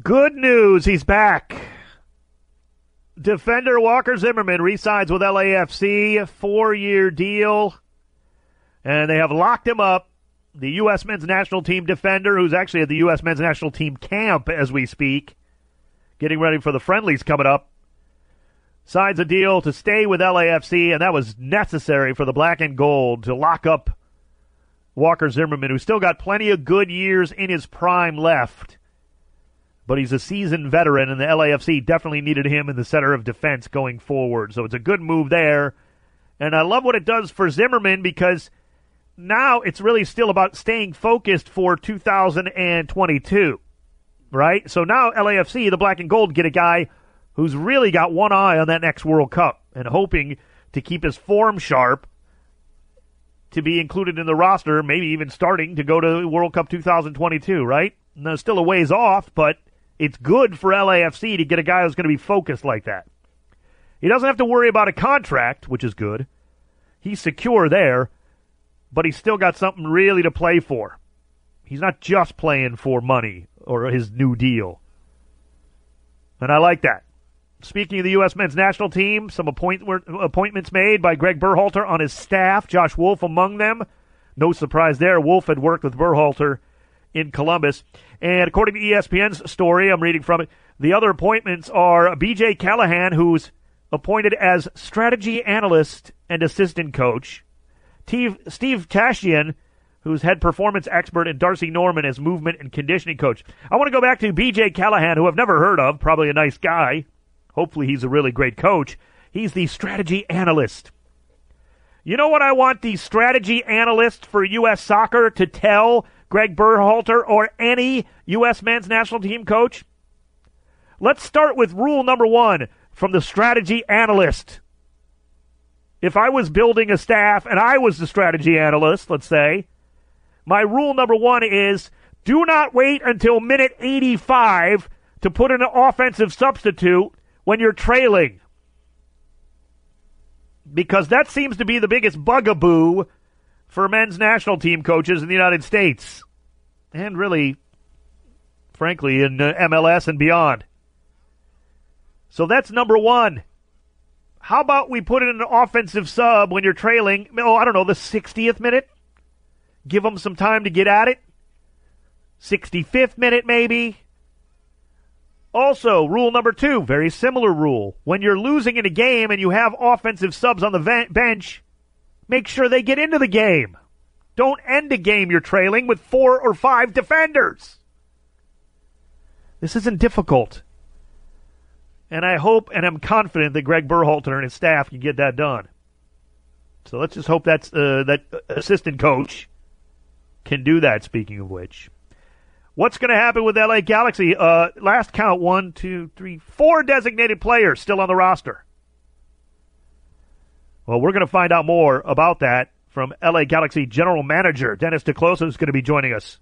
Good news, he's back. Defender Walker Zimmerman resigns with LAFC, four year deal, and they have locked him up. The U.S. men's national team defender, who's actually at the U.S. men's national team camp as we speak, getting ready for the friendlies coming up, signs a deal to stay with LAFC, and that was necessary for the black and gold to lock up Walker Zimmerman, who's still got plenty of good years in his prime left. But he's a seasoned veteran, and the LAFC definitely needed him in the center of defense going forward. So it's a good move there. And I love what it does for Zimmerman because now it's really still about staying focused for 2022, right? So now LAFC, the black and gold, get a guy who's really got one eye on that next World Cup and hoping to keep his form sharp to be included in the roster, maybe even starting to go to World Cup 2022, right? Now, still a ways off, but it's good for LAFC to get a guy who's going to be focused like that. He doesn't have to worry about a contract, which is good. He's secure there, but he's still got something really to play for. He's not just playing for money or his new deal. And I like that. Speaking of the U.S. men's national team, some appoint- appointments made by Greg Berhalter on his staff, Josh Wolff among them. No surprise there. Wolff had worked with Berhalter in Columbus. And according to ESPN's story, I'm reading from it, the other appointments are BJ Callaghan, who's appointed as strategy analyst and assistant coach, Steve, Tashjian, who's head performance expert, and Darcy Norman as movement and conditioning coach. I want to go back to BJ Callaghan, who I've never heard of, probably a nice guy. Hopefully, he's a really great coach. He's the strategy analyst. You know what I want the strategy analyst for U.S. soccer to tell Greg Berhalter or any U.S. men's national team coach? Let's start with rule number one from the strategy analyst. If I was building a staff and I was the strategy analyst, let's say, my rule number one is do not wait until minute 85 to put in an offensive substitute when you're trailing. Because that seems to be the biggest bugaboo for men's national team coaches in the United States. And really, frankly, in uh, MLS and beyond. So that's number one. How about we put in an offensive sub when you're trailing? Oh, I don't know, the 60th minute? Give them some time to get at it? 65th minute, maybe? Also, rule number two, very similar rule. When you're losing in a game and you have offensive subs on the bench, make sure they get into the game. Don't end a game you're trailing with four or five defenders. This isn't difficult. And I hope and I'm confident that Greg Berhalter and his staff can get that done. So let's just hope that's uh, that assistant coach can do that. Speaking of which, what's going to happen with LA Galaxy? Uh, last count: one, two, three, four designated players still on the roster. Well, we're going to find out more about that from LA Galaxy general manager Dennis Kloese, who's going to be joining us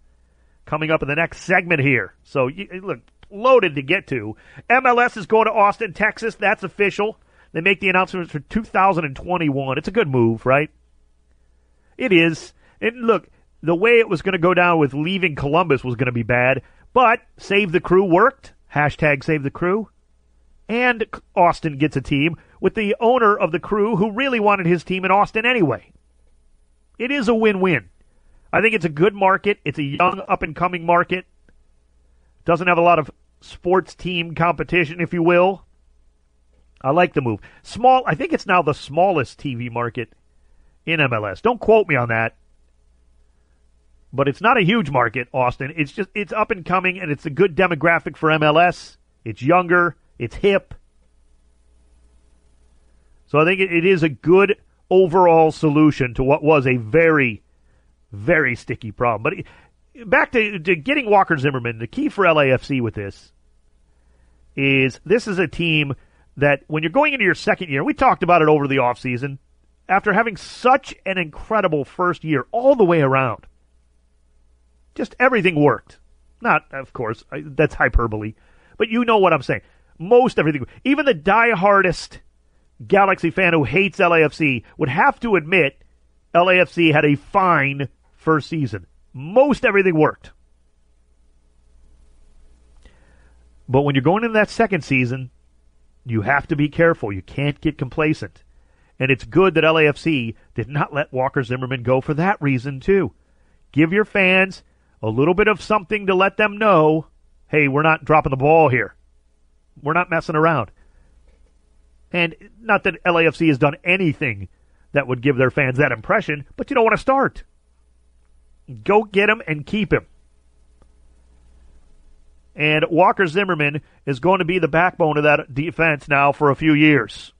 coming up in the next segment here. So, look, loaded to get to. MLS is going to Austin, Texas. That's official. They make the announcements for 2021. It's a good move, right? It is. And look, the way it was going to go down with leaving Columbus was going to be bad, but Save the Crew worked. Hashtag Save the Crew. And Austin gets a team with the owner of the crew who really wanted his team in Austin anyway. It is a win win. I think it's a good market. It's a young, up and coming market. Doesn't have a lot of sports team competition, if you will. I like the move. Small, I think it's now the smallest TV market in MLS. Don't quote me on that. But it's not a huge market, Austin. It's just, it's up and coming and it's a good demographic for MLS. It's younger. It's hip. So I think it, is a good overall solution to what was a very, very sticky problem. But back to, to getting Walker Zimmerman, the key for LAFC with this is this is a team that when you're going into your second year, we talked about it over the offseason, after having such an incredible first year all the way around, just everything worked. Not, of course, that's hyperbole, but you know what I'm saying. Most everything, even the diehardest Galaxy fan who hates LAFC would have to admit LAFC had a fine first season. Most everything worked. But when you're going into that second season, you have to be careful. You can't get complacent. And it's good that LAFC did not let Walker Zimmerman go for that reason, too. Give your fans a little bit of something to let them know hey, we're not dropping the ball here. We're not messing around. And not that LAFC has done anything that would give their fans that impression, but you don't want to start. Go get him and keep him. And Walker Zimmerman is going to be the backbone of that defense now for a few years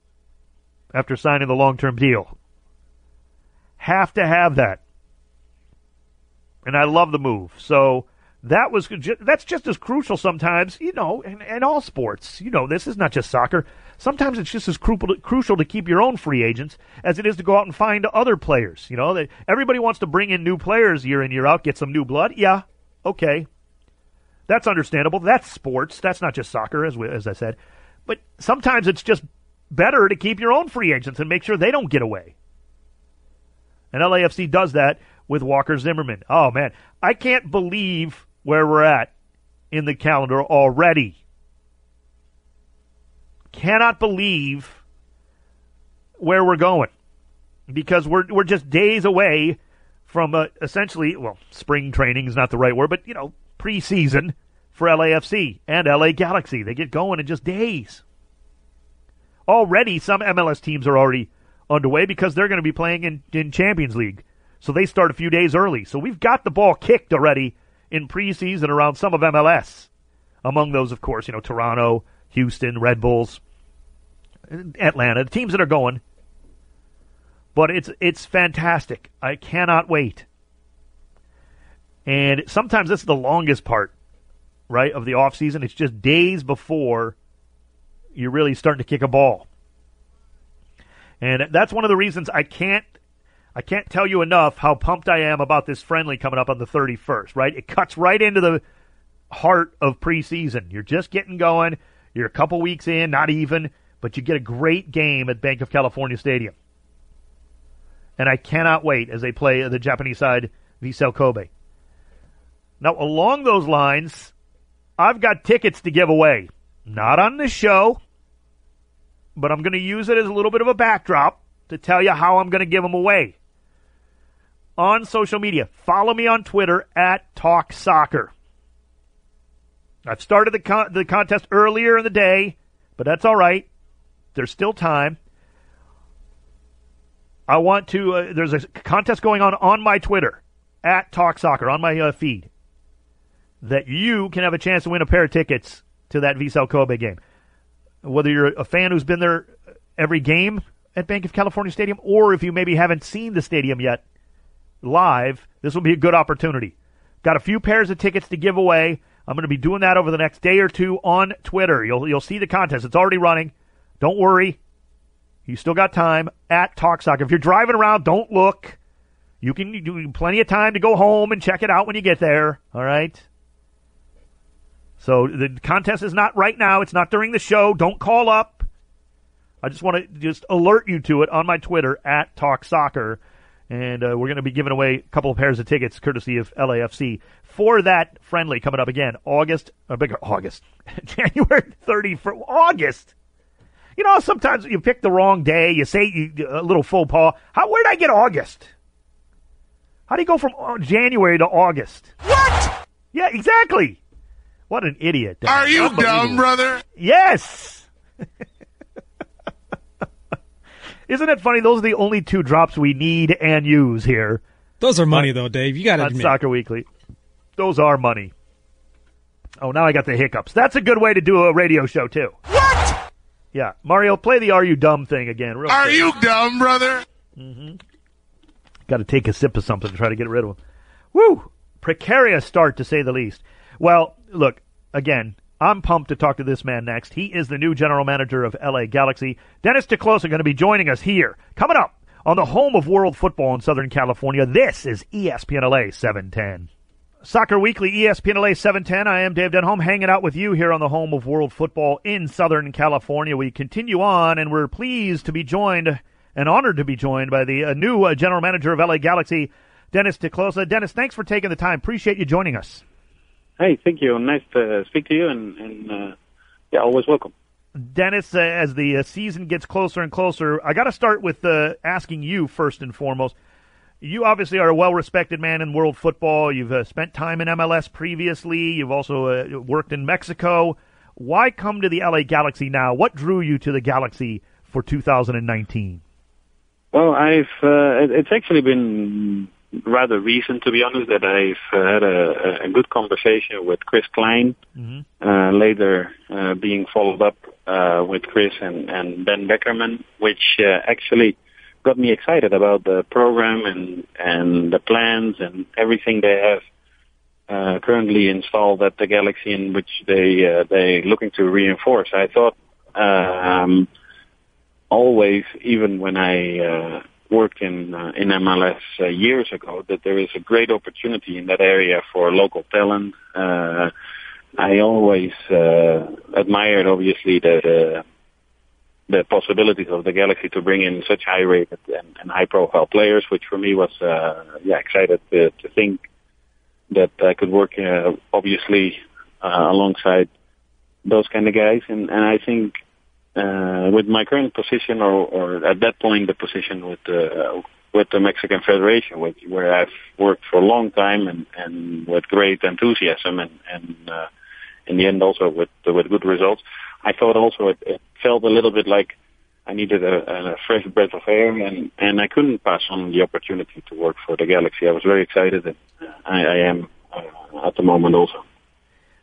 after signing the long term deal. Have to have that. And I love the move. So that was that's just as crucial sometimes, you know, in, in all sports. You know, this is not just soccer. Sometimes it's just as crucial to, keep your own free agents as it is to go out and find other players. You know, everybody wants to bring in new players year in year out, get some new blood. Yeah, okay, that's understandable. That's sports. That's not just soccer, as we, as I said. But sometimes it's just better to keep your own free agents and make sure they don't get away. And LAFC does that with Walker Zimmerman. Oh man, I can't believe where we're at in the calendar already. Cannot believe where we're going because we're we're just days away from uh, essentially well spring training is not the right word but you know preseason for LAFC and LA Galaxy. They get going in just days. Already some MLS teams are already underway because they're going to be playing in, in Champions League. So they start a few days early. So we've got the ball kicked already in preseason around some of MLS. Among those, of course, you know, Toronto, Houston, Red Bulls, Atlanta, the teams that are going. But it's it's fantastic. I cannot wait. And sometimes this is the longest part, right, of the off season. It's just days before you're really starting to kick a ball. And that's one of the reasons I can't I can't tell you enough how pumped I am about this friendly coming up on the 31st, right? It cuts right into the heart of preseason. You're just getting going. You're a couple weeks in, not even, but you get a great game at Banc of California Stadium. And I cannot wait as they play the Japanese side, Vissel Kobe. Now, along those lines, I've got tickets to give away. Not on this show, but I'm going to use it as a little bit of a backdrop to tell you how I'm going to give them away on social media. Follow me on Twitter at Talk Soccer. I've started the con- the contest earlier in the day, but that's all right. There's still time. I want to. Uh, there's a contest going on on my Twitter at Talk Soccer on my uh, feed that you can have a chance to win a pair of tickets to that Vissel Kobe game. Whether you're a fan who's been there every game at Banc of California Stadium, or if you maybe haven't seen the stadium yet, live, this will be a good opportunity. Got a few pairs of tickets to give away. I'm going to be doing that over the next day or two on Twitter. You'll you'll see the contest. It's already running. Don't worry. You still got time at Talk Soccer. If you're driving around, don't look. You can do plenty of time to go home and check it out when you get there. All right. So the contest is not right now. It's not during the show. Don't call up. I just want to just alert you to it on my Twitter at Talk Soccer and uh, we're going to be giving away a couple of pairs of tickets courtesy of LAFC for that friendly coming up again August, or uh, bigger August, January 30 for August. You know, sometimes you pick the wrong day. You say you, a little faux pas. How? Where did I get August? How do you go from uh, January to August? What? Yeah, exactly. What an idiot! Are you dumb, brother? Yes. Isn't it funny? Those are the only two drops we need and use here. Those are money, though, Dave. You got to admit. Soccer Weekly. Those are money. Oh, now I got the hiccups. That's a good way to do a radio show, too. What? Yeah. Mario, play the Are You Dumb thing again. Real are quick. you dumb, brother? Mm-hmm. Got to take a sip of something to try to get rid of them. Woo! Precarious start, to say the least. Well, look, again, I'm pumped to talk to this man next. He is the new general manager of LA Galaxy. Dennis te Kloese going to be joining us here. Coming up on the home of world football in Southern California, this is ESPN LA 710. Soccer Weekly, ESPN LA 710. I am Dave Denholm, hanging out with you here on the home of world football in Southern California. We continue on, and we're pleased to be joined and honored to be joined by the uh, new uh, general manager of LA Galaxy, Dennis te Kloese. Dennis, thanks for taking the time. Appreciate you joining us. Hey, thank you. Nice to speak to you and, and uh, Yeah, always welcome. Dennis, uh, as the uh, season gets closer and closer, I got to start with uh, asking you first and foremost. You obviously are a well-respected man in world football. You've uh, spent time in MLS previously. You've also uh, worked in Mexico. Why come to the LA Galaxy now? What drew you to the Galaxy for 2019? Well, I've uh, it's actually been rather recent, to be honest, that I've uh, had a, a good conversation with Chris Klein, mm-hmm. uh, later uh, being followed up uh, with Chris and, and Dan Beckerman, which uh, actually got me excited about the program and, and the plans and everything they have uh, currently installed at the Galaxy in which they uh, they looking to reinforce. I thought um, always, even when I uh, worked in uh, in MLS uh, years ago, that there is a great opportunity in that area for local talent. Uh, I always uh, admired, obviously, the the possibilities of the Galaxy to bring in such high rated and, and high profile players, which for me was uh, yeah excited to, to think that I could work uh, obviously uh, alongside those kind of guys, and and I think uh, with my current position, or, or at that point the position with the with the Mexican Federation, where I've worked for a long time and, and with great enthusiasm, and, and uh, in the end also with with good results. I thought also it, it felt a little bit like I needed a, a fresh breath of air, and and I couldn't pass on the opportunity to work for the Galaxy. I was very excited, and I, I am uh, at the moment also.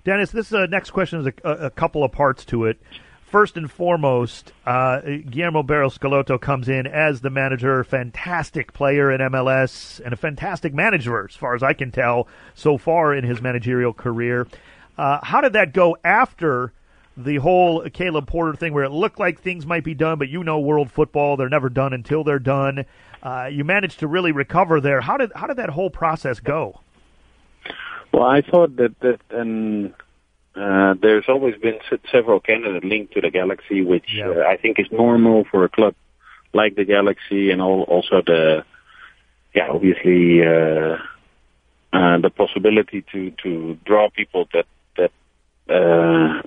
Dennis, this uh, next question is a, a couple of parts to it first and foremost, uh, Guillermo Barros Schelotto comes in as the manager, fantastic player in MLS, and a fantastic manager, as far as I can tell, so far in his managerial career. Uh, how did that go after the whole Caleb Porter thing, where it looked like things might be done, but you know, world football, they're never done until they're done. Uh, you managed to really recover there. How did how did that whole process go? Well, I thought that that and uh, there's always been several candidates linked to the Galaxy, which yeah. uh, I think is normal for a club like the Galaxy, and all, also the, yeah, obviously uh, uh, the possibility to to draw people that that uh,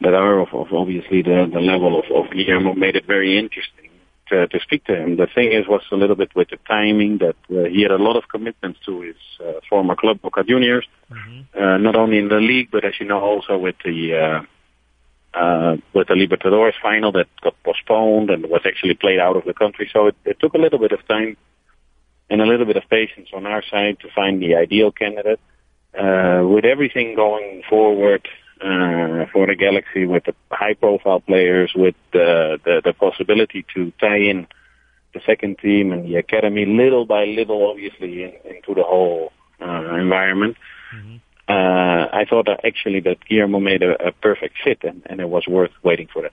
that are of, of obviously the the level of, of Guillermo made it very interesting to, to speak to him. The thing is, was a little bit with the timing that uh, he had a lot of commitments to his uh, former club, Boca Juniors, mm-hmm. Uh, not only in the league, but as you know, also with the uh, uh, with the Libertadores final that got postponed and was actually played out of the country. So it, it took a little bit of time and a little bit of patience on our side to find the ideal candidate. Uh, with everything going forward, uh, for the Galaxy with the high-profile players, with the, the the possibility to tie in the second team and the academy little by little, obviously, in, into the whole uh, environment. Mm-hmm. Uh, I thought that actually that Guillermo made a, a perfect fit, and, and it was worth waiting for.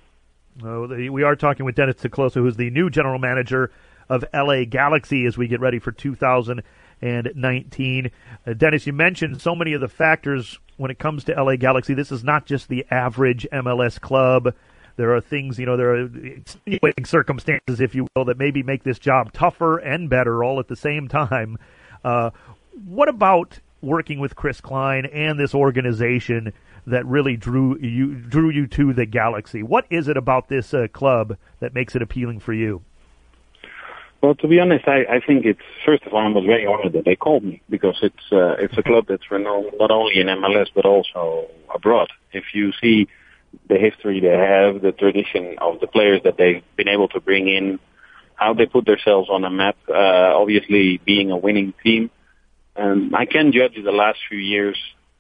Oh, we are talking with Dennis Te who's the new general manager of LA Galaxy as we get ready for 2019. Uh, Dennis, you mentioned so many of the factors when it comes to LA Galaxy, this is not just the average MLS club. There are things, you know, there are circumstances, if you will, that maybe make this job tougher and better all at the same time. Uh, what about working with Chris Klein and this organization that really drew you drew you to the Galaxy? What is it about this uh, club that makes it appealing for you? Well, to be honest, I, I think it's first of all I was very honored that they called me because it's uh, it's a club that's renowned not only in MLS but also abroad. If you see the history they have, the tradition of the players that they've been able to bring in, how they put themselves on a map, uh, obviously being a winning team. Um, I can judge the last few years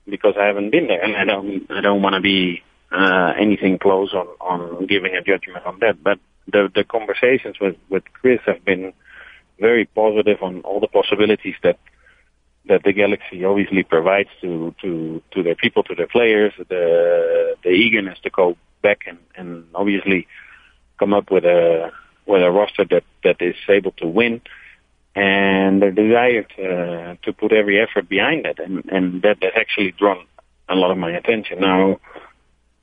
because I haven't been there, and I don't I don't want to be uh, anything close on on giving a judgment on that, but the the conversations with with Chris have been very positive on all the possibilities that that the Galaxy obviously provides to to to their people, to their players, the the eagerness to go back and and obviously come up with a with a roster that that is able to win, and the desire to to put every effort behind it. and and that has actually drawn a lot of my attention. Now,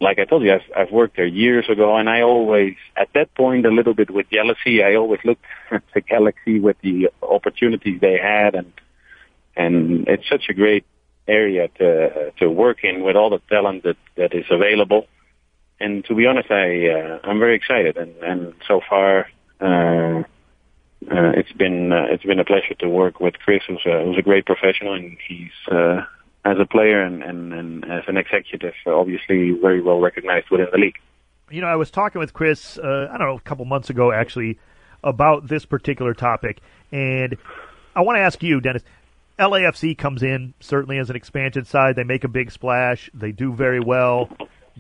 like I told you, I've, I've worked there years ago, and I always, at that point, a little bit with jealousy, I always looked at the Galaxy with the opportunities they had, and and it's such a great area to to work in with all the talent that that is available. and to be honest, I uh, I'm very excited, and and so far. Uh, uh, it's been uh, it's been a pleasure to work with Chris, who's a, who's a great professional, and he's uh, as a player and, and, and as an executive, obviously very well recognized within the league. You know, I was talking with Chris, uh, I don't know, a couple months ago actually, about this particular topic, and I want to ask you, Dennis. LAFC comes in certainly as an expansion side. They make a big splash. They do very well.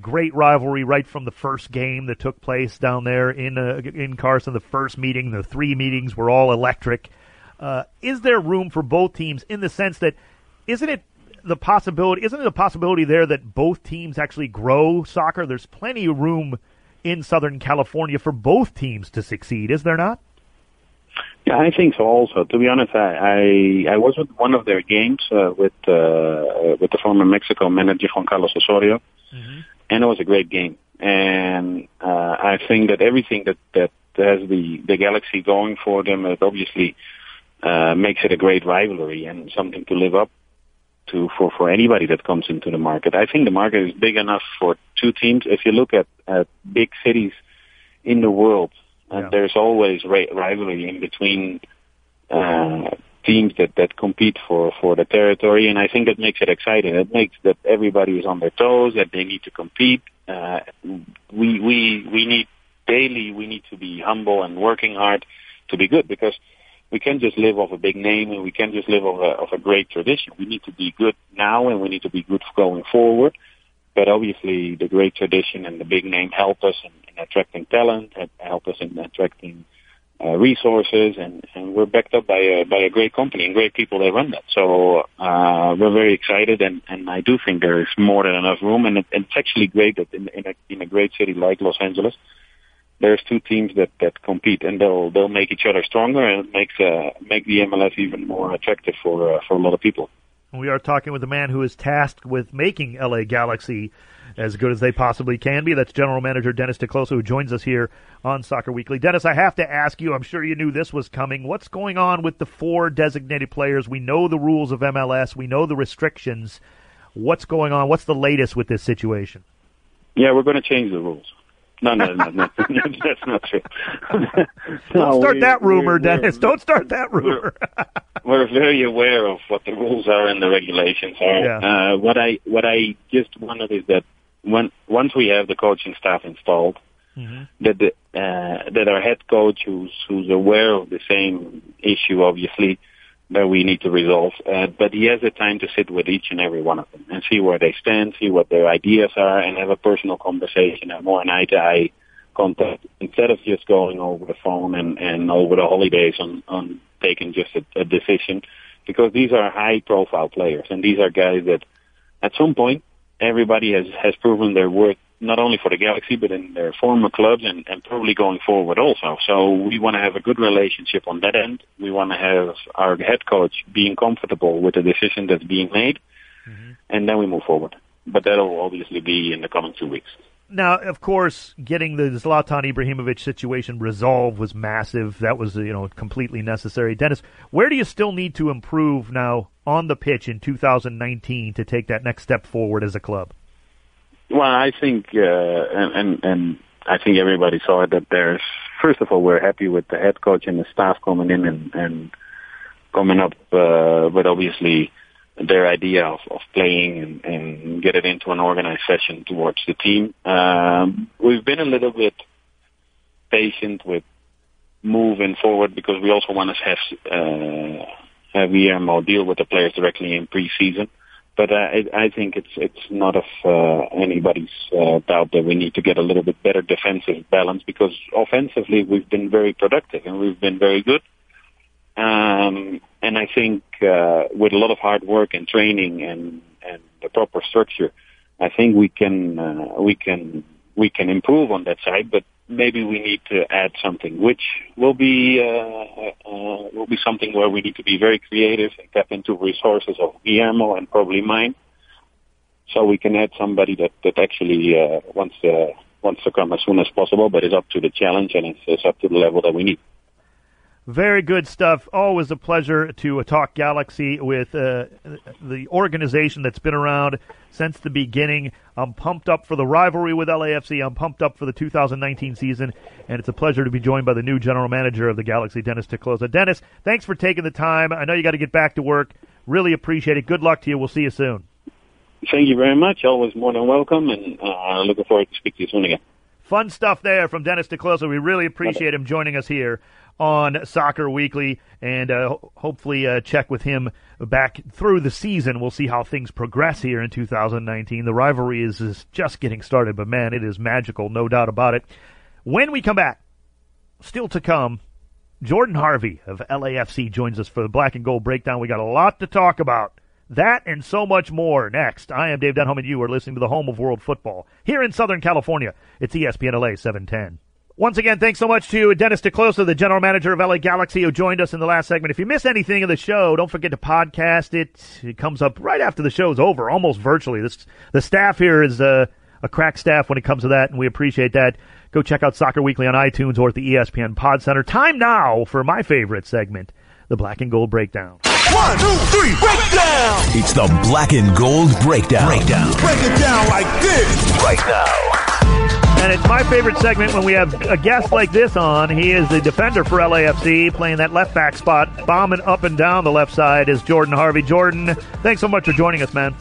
Great rivalry right from the first game that took place down there in uh, in Carson. The first meeting, the three meetings were all electric. Uh, is there room for both teams in the sense that isn't it the possibility? Isn't it a possibility there that both teams actually grow soccer? There's plenty of room in Southern California for both teams to succeed, is there not? Yeah, I think so. Also, to be honest, I I, I was at one of their games uh, with uh, with the former Mexico manager Juan Carlos Osorio, mm-hmm. And it was a great game. And uh, I think that everything that that has the the Galaxy going for them, it obviously uh, makes it a great rivalry and something to live up to for for anybody that comes into the market. I think the market is big enough for two teams. If you look at at big cities in the world, uh, yeah. there's always ra- rivalry in between uh, teams that that compete for for the territory, and I think that makes it exciting. It makes that everybody is on their toes, that they need to compete. Uh, we we we need daily. We need to be humble and working hard to be good because we can't just live off a big name and we can't just live off a, off a great tradition. We need to be good now and we need to be good going forward. But obviously the great tradition and the big name help us in, in attracting talent, and help us in attracting uh, resources, and, and we're backed up by a, by a great company and great people that run that. So uh, we're very excited, and, and I do think there is more than enough room, and, it, and it's actually great that in, in, a, in a great city like Los Angeles, there's two teams that that compete, and they'll they'll make each other stronger, and it makes uh, make the MLS even more attractive for uh, for a lot of people. We are talking with a man who is tasked with making LA Galaxy as good as they possibly can be. That's General Manager Dennis te Kloese, who joins us here on Soccer Weekly. Dennis, I have to ask you, I'm sure you knew this was coming. What's going on with the four designated players? We know the rules of MLS, we know the restrictions. What's going on? What's the latest with this situation? Yeah, we're going to change the rules. No, no, no, no, that's not true. Don't start we, that rumor, Dennis. Don't start that rumor. we're, very aware of what the rules are and the regulations are. Yeah. Uh, what I what I just wanted is that when once we have the coaching staff installed, mm-hmm. that the, uh, that our head coach, who's who's aware of the same issue, obviously, that we need to resolve. Uh, but he has the time to sit with each and every one of them and see where they stand, see what their ideas are, and have a personal conversation and more an eye-to-eye contact instead of just going over the phone and, and over the holidays on, on taking just a, a decision. Because these are high-profile players, and these are guys that at some point everybody has has proven their worth not only for the Galaxy, but in their former clubs and, and probably going forward also. So we want to have a good relationship on that end. We want to have our head coach being comfortable with the decision that's being made, mm-hmm. and then we move forward. But that'll obviously be in the coming two weeks. Now, of course, getting the Zlatan Ibrahimovic situation resolved was massive. That was, you know, completely necessary. Dennis, where do you still need to improve now on the pitch in 2019 to take that next step forward as a club? Well, I think, uh, and, and, and I think everybody saw it that there's, first of all, we're happy with the head coach and the staff coming in and, and coming up, uh, but obviously their idea of, of playing and, and get it into an organized session towards the team. Um, we've been a little bit patient with moving forward because we also want to have, uh, have Guillermo deal with the players directly in preseason. But uh, I, I think it's it's not of uh, anybody's uh, doubt that we need to get a little bit better defensive balance because offensively we've been very productive and we've been very good. Um, and I think uh, with a lot of hard work and training and and the proper structure, I think we can uh, we can we can improve on that side. But maybe we need to add something, which will be uh, uh, will be something where we need to be very creative and tap into resources of Guillermo and probably mine, so we can add somebody that that actually uh, wants to wants to come as soon as possible, but is up to the challenge and is, is up to the level that we need. Very good stuff. Always a pleasure to talk Galaxy with uh, the organization that's been around since the beginning. I'm pumped up for the rivalry with LAFC. I'm pumped up for the 2019 season, and it's a pleasure to be joined by the new general manager of the Galaxy, Dennis te Dennis, thanks for taking the time. I know you got to get back to work. Really appreciate it. Good luck to you. We'll see you soon. Thank you very much. Always more than welcome, and uh, looking forward to speak to you soon again. Fun stuff there from Dennis te We really appreciate him joining us here on Soccer Weekly, and uh, hopefully uh, check with him back through the season. We'll see how things progress here in 2019. The rivalry is, is just getting started, but man, it is magical, no doubt about it. When we come back, still to come, Jordan Harvey of LAFC joins us for the Black and Gold Breakdown. We got a lot to talk about. That and so much more next. I am Dave Denholm, and you are listening to the home of world football here in Southern California. It's ESPN LA 710. Once again, thanks so much to Dennis te the general manager of LA Galaxy, who joined us in the last segment. If you missed anything of the show, don't forget to podcast it. It comes up right after the show's over, almost virtually. This, the staff here is a, a crack staff when it comes to that, and we appreciate that. Go check out Soccer Weekly on iTunes or at the ESPN Pod Center. Time now for my favorite segment, the Black and Gold Breakdown. One, two, three, breakdown! It's the Black and Gold Breakdown. Breakdown. Break it down like this right now. And it's my favorite segment when we have a guest like this on. He is the defender for LAFC, playing that left back spot, bombing up and down the left side is Jordan Harvey. Jordan, thanks so much for joining us, man.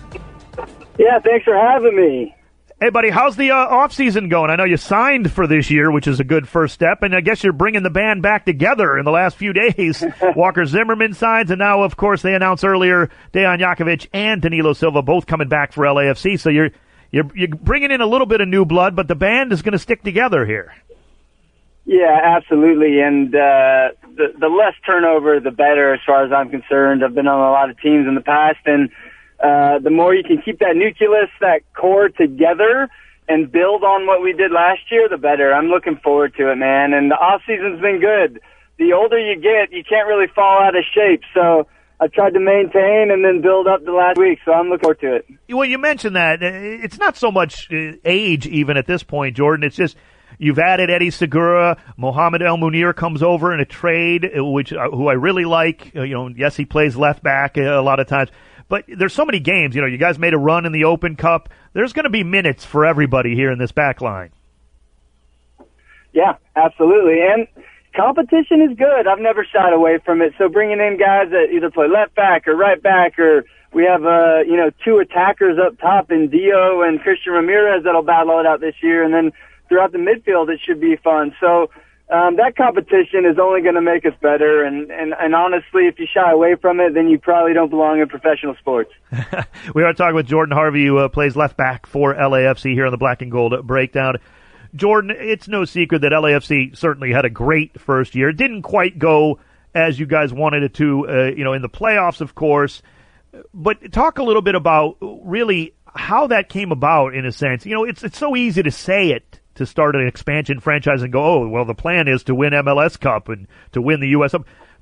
Yeah, thanks for having me. Hey, buddy, how's the uh, off season going? I know you signed for this year, which is a good first step, and I guess you're bringing the band back together in the last few days. Walker Zimmerman signs, and now, of course, they announced earlier Dejan Jakovic and Danilo Silva both coming back for LAFC. So you're you're, you're bringing in a little bit of new blood, but the band is going to stick together here. Yeah, absolutely. And uh, the the less turnover, the better, as far as I'm concerned. I've been on a lot of teams in the past, and uh, the more you can keep that nucleus, that core together, and build on what we did last year, the better. I'm looking forward to it, man. And the off season's been good. The older you get, you can't really fall out of shape. So I tried to maintain and then build up the last week, so I'm looking forward to it. Well, you mentioned that it's not so much uh, age even at this point, Jordan. It's just you've added Eddie Segura, Mohamed El Munir comes over in a trade, uh, which uh, who I really like. You know, yes, he plays left back a lot of times, but there's so many games. You know, you guys made a run in the Open Cup. There's going to be minutes for everybody here in this back line. Yeah, absolutely, and competition is good. I've never shied away from it. So bringing in guys that either play left back or right back, or we have uh, you know two attackers up top in Dio and Christian Ramirez that'll battle it out this year, and then throughout the midfield it should be fun. So um, that competition is only going to make us better. And, and, and honestly, if you shy away from it, then you probably don't belong in professional sports. we are talking with Jordan Harvey, who uh, plays left back for LAFC here on the Black and Gold Breakdown. Jordan, it's no secret that LAFC certainly had a great first year. It didn't quite go as you guys wanted it to, uh, you know, in the playoffs, of course. But talk a little bit about really how that came about in a sense. You know, it's it's so easy to say it to start an expansion franchise and go, oh, well, the plan is to win MLS Cup and to win the U.S.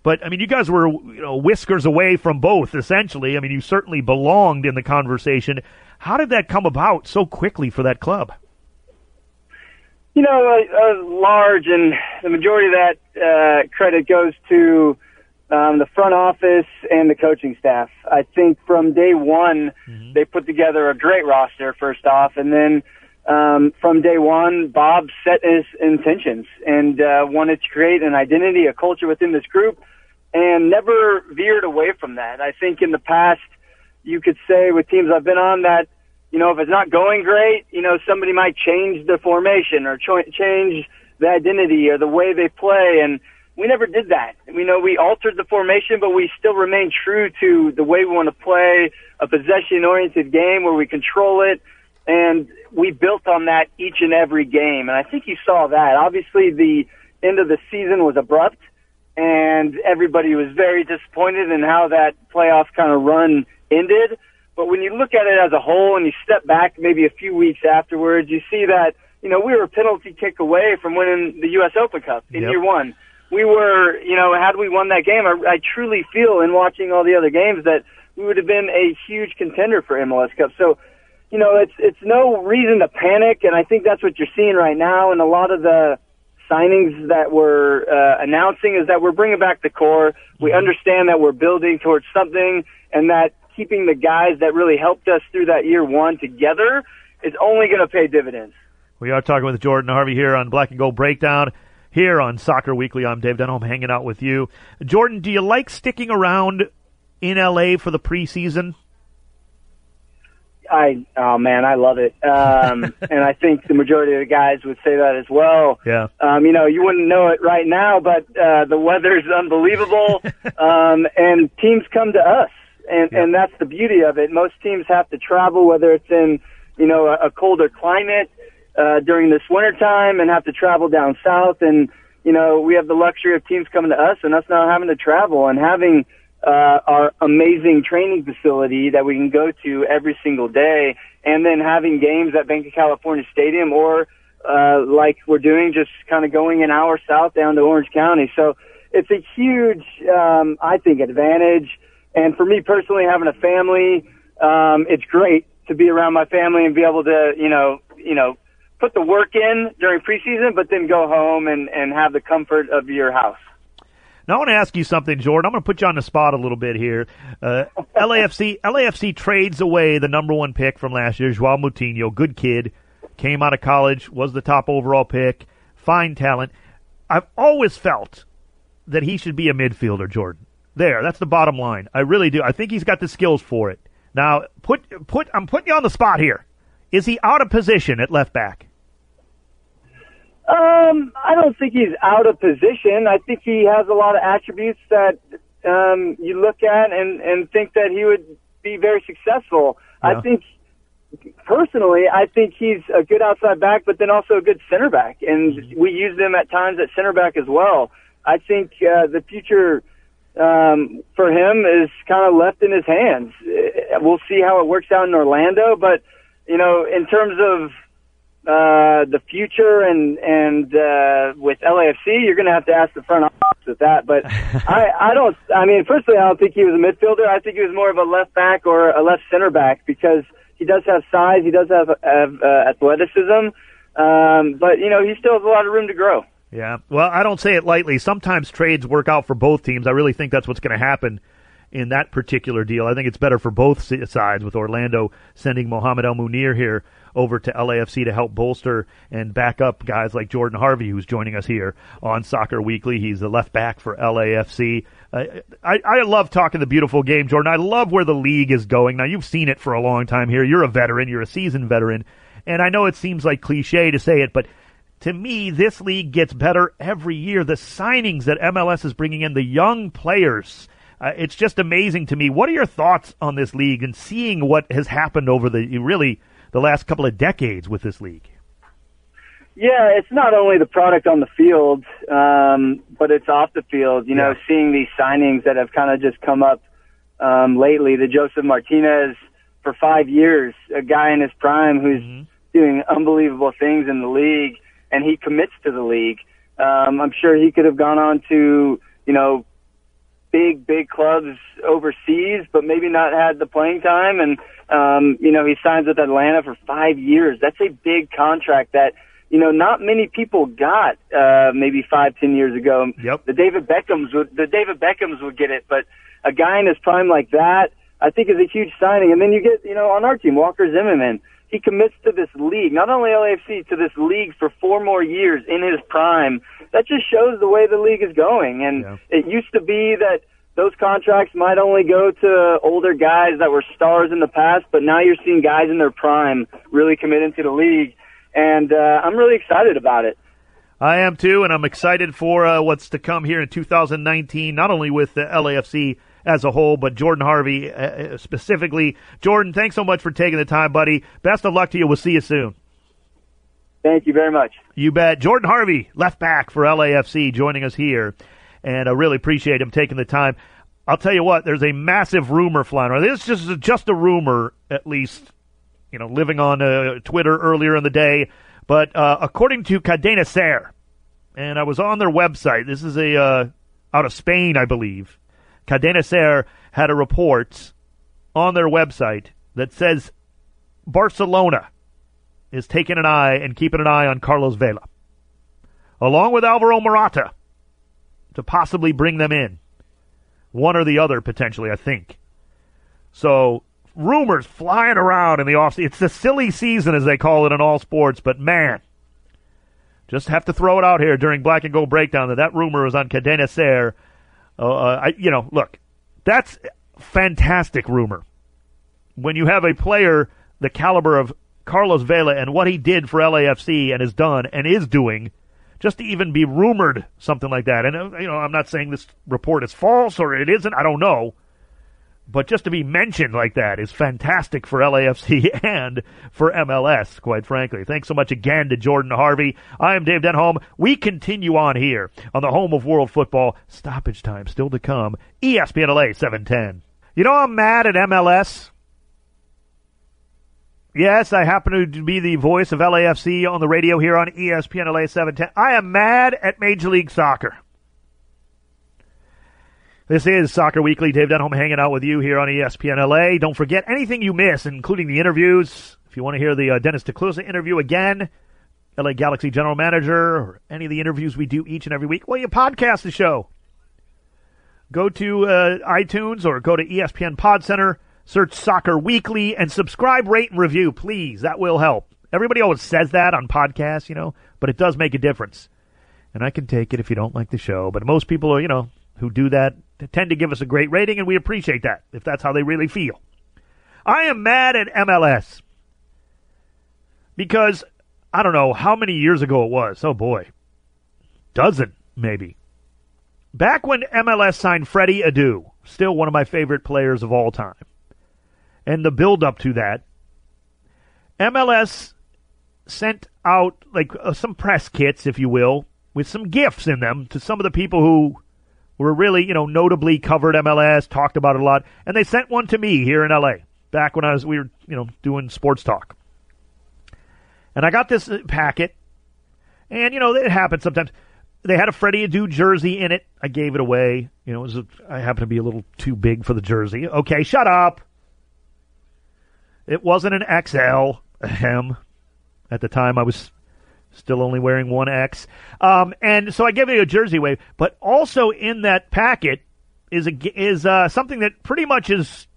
But I mean, you guys were you know whiskers away from both essentially. I mean, you certainly belonged in the conversation. How did that come about so quickly for that club? You know, a, a large and the majority of that uh, credit goes to um, the front office and the coaching staff. I think from day one, mm-hmm. they put together a great roster, first off, and then um, from day one, Bob set his intentions and uh, wanted to create an identity, a culture within this group, and never veered away from that. I think in the past, you could say with teams I've been on that you know, if it's not going great, you know, somebody might change the formation or cho- change the identity or the way they play. And we never did that. We know we altered the formation, but we still remain true to the way we want to play a possession oriented game where we control it. And we built on that each and every game. And I think you saw that. Obviously, the end of the season was abrupt and everybody was very disappointed in how that playoff kind of run ended. But when you look at it as a whole and you step back maybe a few weeks afterwards, you see that, you know, we were a penalty kick away from winning the U.S. Open Cup in yep. year one. We were, you know, had we won that game, I, I truly feel in watching all the other games that we would have been a huge contender for MLS Cup. So, you know, it's, it's no reason to panic. And I think that's what you're seeing right now. And a lot of the signings that we're uh, announcing is that we're bringing back the core. We mm-hmm. understand that we're building towards something, and that keeping the guys that really helped us through that year one together is only going to pay dividends. We are talking with Jordan Harvey here on Black and Gold Breakdown. Here on Soccer Weekly, I'm Dave Denholm hanging out with you. Jordan, do you like sticking around in LA for the preseason? I oh man, I love it, um, and I think the majority of the guys would say that as well. Yeah. Um, you know, you wouldn't know it right now, but uh, the weather's unbelievable, um, and teams come to us, and yeah. and that's the beauty of it. Most teams have to travel, whether it's in you know a, a colder climate uh, during this winter time, and have to travel down south, and you know we have the luxury of teams coming to us and us not having to travel and having uh, our amazing training facility that we can go to every single day, and then having games at Banc of California Stadium, or uh, like we're doing, just kind of going an hour south down to Orange County. So it's a huge, um, I think, advantage. And for me personally, having a family, um, it's great to be around my family and be able to, you know, you know, put the work in during preseason, but then go home and and have the comfort of your house. Now I want to ask you something, Jordan. I'm going to put you on the spot a little bit here. Uh, LAFC LAFC trades away the number one pick from last year, Joao Moutinho. Good kid, came out of college, was the top overall pick, fine talent. I've always felt that he should be a midfielder, Jordan. There, that's the bottom line. I really do. I think he's got the skills for it. Now, put put I'm putting you on the spot here. Is he out of position at left back? Um, I don't think he's out of position. I think he has a lot of attributes that um, you look at and and think that he would be very successful. Yeah. I think personally, I think he's a good outside back, but then also a good center back, and mm-hmm. we use them at times at center back as well. I think uh, the future um, for him is kind of left in his hands. We'll see how it works out in Orlando, but you know, in terms of uh, the future and and uh, with LAFC, you're going to have to ask the front office with that. But I I don't. I mean, personally, I don't think he was a midfielder. I think he was more of a left back or a left center back because he does have size, he does have, have uh, athleticism, um, but you know he still has a lot of room to grow. Yeah, well, I don't say it lightly. Sometimes trades work out for both teams. I really think that's what's going to happen in that particular deal. I think it's better for both sides with Orlando sending Mohamed El Munir here over to LAFC to help bolster and back up guys like Jordan Harvey, who's joining us here on Soccer Weekly. He's the left back for LAFC. Uh, I, I love talking the beautiful game, Jordan. I love where the league is going. Now, you've seen it for a long time here. You're a veteran, you're a seasoned veteran. And I know it seems like cliche to say it, but to me, this league gets better every year. The signings that MLS is bringing in, the young players, uh, it's just amazing to me. What are your thoughts on this league and seeing what has happened over the really the last couple of decades with this league. Yeah, it's not only the product on the field, um, but it's off the field. You know, yeah. seeing these signings that have kind of just come up um, lately. The Josef Martinez for five years, a guy in his prime who's mm-hmm. doing unbelievable things in the league, and he commits to the league. Um, I'm sure he could have gone on to, you know, big, big clubs overseas, but maybe not had the playing time. And, um, you know, he signs with Atlanta for five years. That's a big contract that, you know, not many people got, uh, maybe five, ten years ago. Yep. The David Beckhams would, the David Beckhams would get it, but a guy in his prime like that, I think is a huge signing. And then you get, you know, on our team, Walker Zimmerman, he commits to this league, not only LAFC, to this league for four more years in his prime. That just shows the way the league is going. And yeah. it used to be that those contracts might only go to older guys that were stars in the past, but now you're seeing guys in their prime really commit to the league. And uh, I'm really excited about it. I am too, and I'm excited for uh, what's to come here in 2019, not only with the LAFC as a whole, but Jordan Harvey uh, uh, specifically. Jordan, thanks so much for taking the time, buddy. Best of luck to you. We'll see you soon. Thank you very much. You bet. Jordan Harvey, left back for LAFC, joining us here. And I really appreciate him taking the time. I'll tell you what, there's a massive rumor flying around. This is just, just a rumor, at least, you know, living on uh, Twitter earlier in the day. But uh, according to Cadena Ser, and I was on their website, this is a uh, out of Spain, I believe. Cadena Ser had a report on their website that says Barcelona is taking an eye and keeping an eye on Carlos Vela. along with Alvaro Morata, to possibly bring them in. One or the other, potentially, I think. So, rumors flying around in the off It's the silly season, as they call it in all sports, but man, just have to throw it out here during Black and Gold Breakdown that that rumor was on Cadena Ser. Uh, uh, I, you know, look, that's fantastic rumor. When you have a player the caliber of Carlos Vela and what he did for LAFC and has done and is doing, just to even be rumored something like that. And, uh, you know, I'm not saying this report is false or it isn't. I don't know. But just to be mentioned like that is fantastic for LAFC and for MLS, quite frankly. Thanks so much again to Jordan Harvey. I am Dave Denholm. We continue on here on the home of world football. Stoppage time still to come. ESPN LA 710. You know, I'm mad at MLS. Yes, I happen to be the voice of LAFC on the radio here on ESPN LA 710. I am mad at Major League Soccer. This is Soccer Weekly. Dave Denholm hanging out with you here on ESPN LA. Don't forget anything you miss, including the interviews. If you want to hear the uh, Dennis Kloese interview again, LA Galaxy general manager, or any of the interviews we do each and every week, well, you podcast the show. Go to uh, iTunes or go to ESPN Pod Center, search Soccer Weekly, and subscribe, rate, and review, please. That will help. Everybody always says that on podcasts, you know, but it does make a difference. And I can take it if you don't like the show, but most people are, you know, who do that tend to give us a great rating, and we appreciate that if that's how they really feel. I am mad at MLS because I don't know how many years ago it was. Oh boy, dozen maybe. Back when MLS signed Freddie Adu, still one of my favorite players of all time, and the build up to that, MLS sent out like uh, some press kits, if you will, with some gifts in them to some of the people who were really, you know, notably covered MLS, talked about it a lot, and they sent one to me here in LA back when I was we were, you know, doing sports talk. And I got this packet, and you know, it happens sometimes. They had a Freddie Adu jersey in it. I gave it away. You know, it was a, I happened to be a little too big for the jersey. Okay, shut up. It wasn't an XL. Ahem. At the time, I was Still only wearing one X. Um, and so I gave it a jersey wave, But also in that packet is a, is uh, something that pretty much is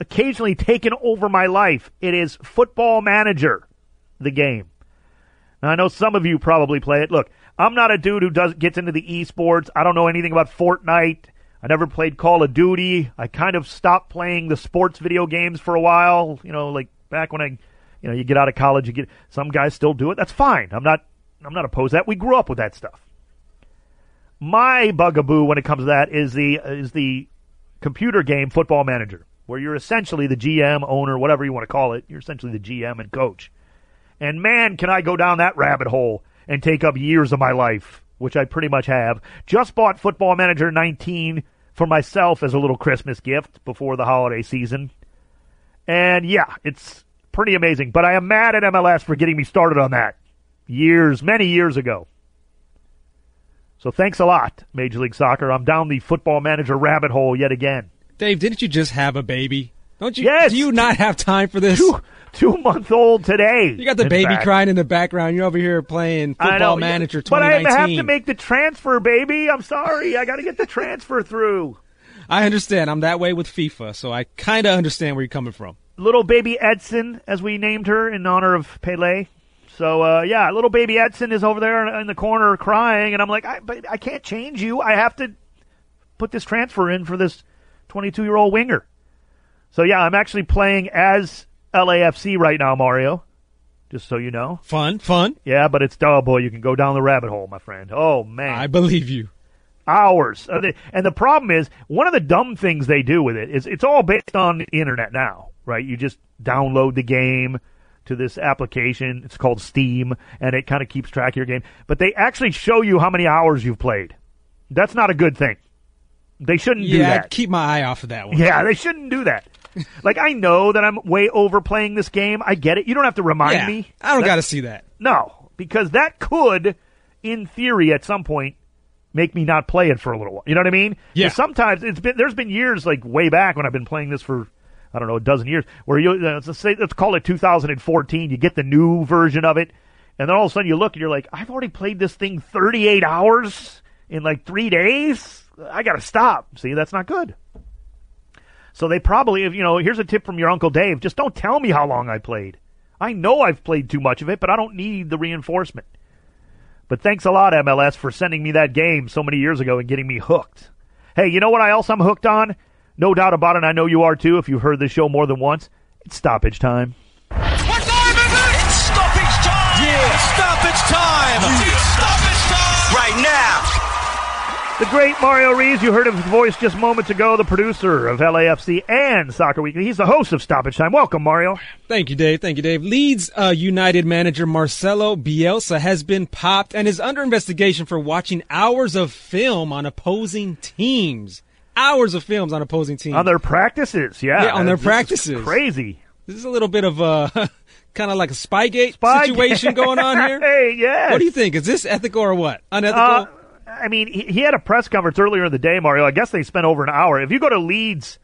occasionally taken over my life. It is Football Manager, the game. Now I know some of you probably play it. Look, I'm not a dude who does gets into the esports. I don't know anything about Fortnite. I never played Call of Duty. I kind of stopped playing the sports video games for a while. You know, like back when I you know, you get out of college, you get some guys still do it. That's fine. I'm not I'm not opposed to that. We grew up with that stuff. My bugaboo when it comes to that is the is the computer game Football Manager, where you're essentially the GM, owner, whatever you want to call it. You're essentially the GM and coach. And man, can I go down that rabbit hole and take up years of my life, which I pretty much have. Just bought Football Manager 19 for myself as a little Christmas gift before the holiday season. And yeah, it's pretty amazing. But I am mad at MLS for getting me started on that years, many years ago. So thanks a lot, Major League Soccer. I'm down the football manager rabbit hole yet again. Dave, didn't you just have a baby? Don't you? Yes. Do you not have time for this? Two, two month old today. You got the baby fact. crying in the background. You're over here playing football manager 2019. But I have to make the transfer, baby. I'm sorry. I got to get the transfer through. I understand. I'm that way with FIFA, so I kind of understand where you're coming from little baby Edson, as we named her in honor of Pele. So uh, yeah, little baby Edson is over there in the corner crying, and I'm like, I, but I can't change you. I have to put this transfer in for this 22 year old winger. So yeah, I'm actually playing as LAFC right now, Mario. Just so you know. Fun, fun. Yeah, but it's oh boy, you can go down the rabbit hole, my friend. Oh man, I believe you. Hours, uh, and the problem is one of the dumb things they do with it is it's all based on the internet now right? You just download the game to this application. It's called Steam, and it kind of keeps track of your game. But they actually show you how many hours you've played. That's not a good thing. They shouldn't yeah, do that. I'd keep my eye off of that one. Yeah, they shouldn't do that. like I know that I'm way overplaying this game. I get it. You don't have to remind yeah, me. I don't got to see that. No, because that could, in theory, at some point, make me not play it for a little while. You know what I mean? Yeah. Sometimes it's been there's been years like way back when I've been playing this for I don't know, a dozen years, where you, uh, let's say, let's call it 2014, you get the new version of it, And then all of a sudden you look and you're like, I've already played this thing 38 hours in like three days. I got to stop. See, that's not good. So they probably, you know, here's a tip from your Uncle Dave. Just don't tell me how long I played. I know I've played too much of it, but I don't need the reinforcement. But thanks a lot, MLS, for sending me that game so many years ago and getting me hooked. Hey, you know what else I'm hooked on? No doubt about it. And I know you are too if you've heard this show more than once. It's stoppage time. What time is it? It's stoppage time! Yeah, stoppage time! It's stoppage time! Right now! The great Mario Reeves, you heard his voice just moments ago, the producer of LAFC and Soccer Weekly. He's the host of Stoppage Time. Welcome, Mario. Thank you, Dave. Thank you, Dave. Leeds uh, United manager Marcelo Bielsa has been popped and is under investigation for watching hours of film on opposing teams. Hours of films on opposing teams. On their practices, yeah. Yeah, on their This is practices. Crazy. This is a little bit of a kind of like a Spygate Spy- situation going on here. hey, yes. What do you think? Is this ethical or what? Unethical? Uh, I mean, he, he had a press conference earlier in the day, Mario. I guess they spent over an hour. If you go to Leeds'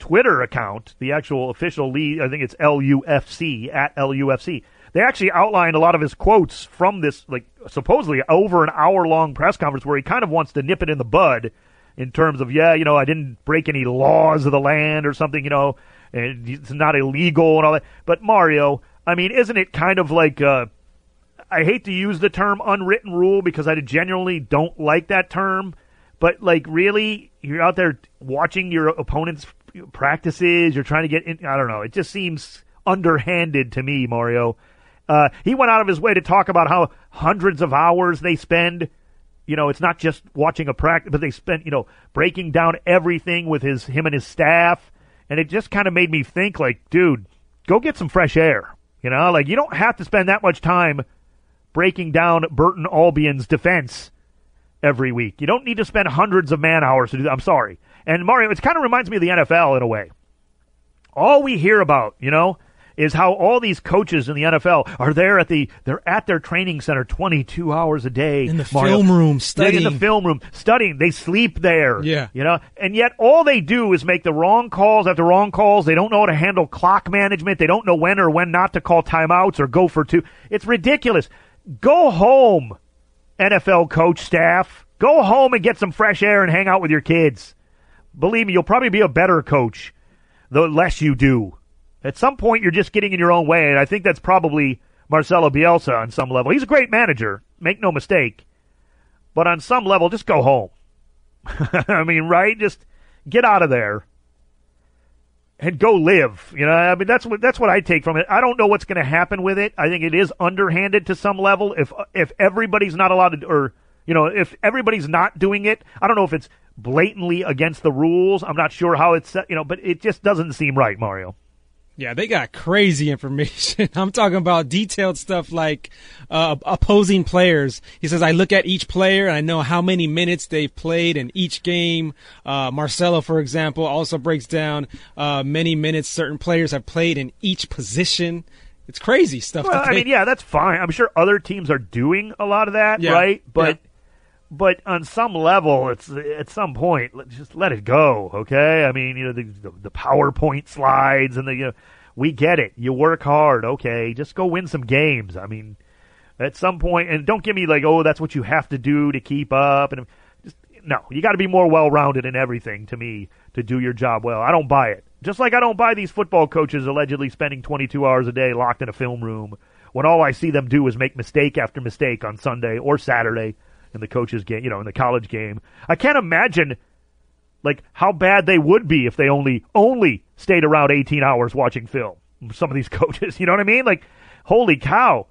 Twitter account, the actual official Leeds, I think it's LUFC at LUFC. They actually outlined a lot of his quotes from this, like supposedly over an hour long press conference, where he kind of wants to nip it in the bud in terms of, yeah, you know, I didn't break any laws of the land or something, you know, and it's not illegal and all that. But Mario, I mean, isn't it kind of like? Uh, I hate to use the term unwritten rule because I genuinely don't like that term. But like, really, you're out there watching your opponent's practices. You're trying to get in. I don't know. It just seems underhanded to me, Mario. Uh, he went out of his way to talk about how hundreds of hours they spend. You know, it's not just watching a practice, but they spent, you know, breaking down everything with his him and his staff. And it just kind of made me think, like, dude, go get some fresh air. You know, like you don't have to spend that much time breaking down Burton Albion's defense every week. You don't need to spend hundreds of man hours to do that. I'm sorry. And Mario, it kind of reminds me of the NFL in a way. All we hear about, you know, is how all these coaches in the NFL are there at the they're at their training center 22 hours a day In the Mario. film room, They're in the studying. film room studying. They sleep there. Yeah. you know, and yet all they do is make the wrong calls after wrong calls. They don't know how to handle clock management. They don't know when or when not to call timeouts or go for two. It's ridiculous. Go home, NFL coach staff. Go home and get some fresh air and hang out with your kids. Believe me, you'll probably be a better coach the less you do. At some point, you're just getting in your own way, and I think that's probably Marcelo Bielsa on some level. He's a great manager, make no mistake, but on some level, just go home. I mean, right? Just get out of there and go live. You know, I mean, that's what that's what I take from it. I don't know what's going to happen with it. I think it is underhanded to some level. If if everybody's not allowed to, or you know, if everybody's not doing it, I don't know if it's blatantly against the rules. I'm not sure how it's you know, but it just doesn't seem right, Mario. Yeah, they got crazy information. I'm talking about detailed stuff like uh, opposing players. He says, I look at each player and I know how many minutes they've played in each game. Uh, Marcelo, for example, also breaks down uh, many minutes certain players have played in each position. It's crazy stuff. Well, I mean, yeah, that's fine. I'm sure other teams are doing a lot of that, Yeah, right? But yeah. But on some level, it's at some point, let, just let it go, okay? I mean, you know, the, the, the PowerPoint slides and the you know, we get it. You work hard, okay? Just go win some games. I mean, at some point, and don't give me like, oh, that's what you have to do to keep up, and just no, you got to be more well-rounded in everything to me to do your job well. I don't buy it. Just like I don't buy these football coaches allegedly spending 22 hours a day locked in a film room when all I see them do is make mistake after mistake on Sunday or Saturday in the coaches game, you know, in the college game. I can't imagine like how bad they would be if they only only stayed around 18 hours watching film. Some of these coaches, you know what I mean? Like holy cow.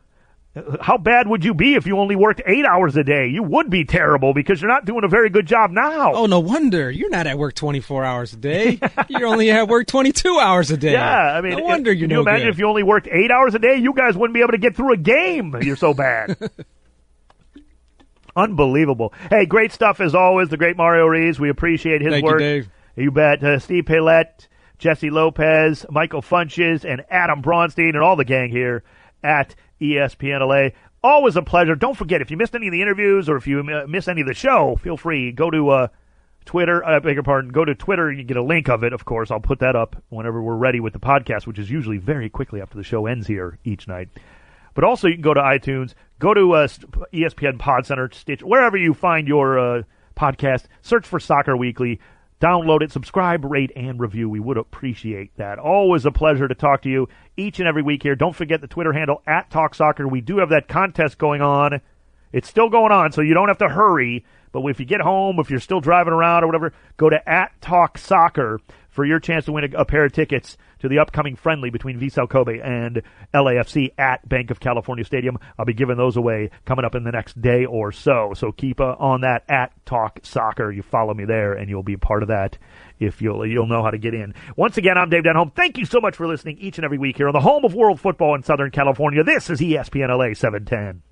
How bad would you be if you only worked 8 hours a day? You would be terrible because you're not doing a very good job now. Oh, no wonder. You're not at work 24 hours a day. You're only at work 22 hours a day. Yeah, I mean, no wonder if, you're can no you imagine good. if you only worked eight hours a day? You guys wouldn't be able to get through a game. You're so bad. Unbelievable. Hey, great stuff as always. The great Mario Reeves. We appreciate his Thank you, work. Dave. You bet. Uh, Steve Paylette, Jesse Lopez, Michael Funches, and Adam Bronstein, and all the gang here at ESPN LA. Always a pleasure. Don't forget, if you missed any of the interviews or if you uh, missed any of the show, feel free. Go to uh, Twitter. I beg your pardon. Go to Twitter. And you get a link of it, of course. I'll put that up whenever we're ready with the podcast, which is usually very quickly after the show ends here each night. But also, you can go to iTunes, go to uh, ESPN Pod Center, Stitch, wherever you find your uh, podcast. Search for Soccer Weekly. Download it, subscribe, rate, and review. We would appreciate that. Always a pleasure to talk to you each and every week here. Don't forget the Twitter handle at Talk Soccer. We do have that contest going on. It's still going on, so you don't have to hurry. But if you get home, if you're still driving around or whatever, go to at Talk Soccer for your chance to win a, a pair of tickets to the upcoming friendly between Vissel Kobe and LAFC at Banc of California Stadium. I'll be giving those away coming up in the next day or so. So keep uh, on that at Talk Soccer. You follow me there, and you'll be a part of that. If you'll you'll know how to get in. Once again, I'm Dave Denholm. Thank you so much for listening each and every week here on the home of world football in Southern California. This is ESPN LA 710.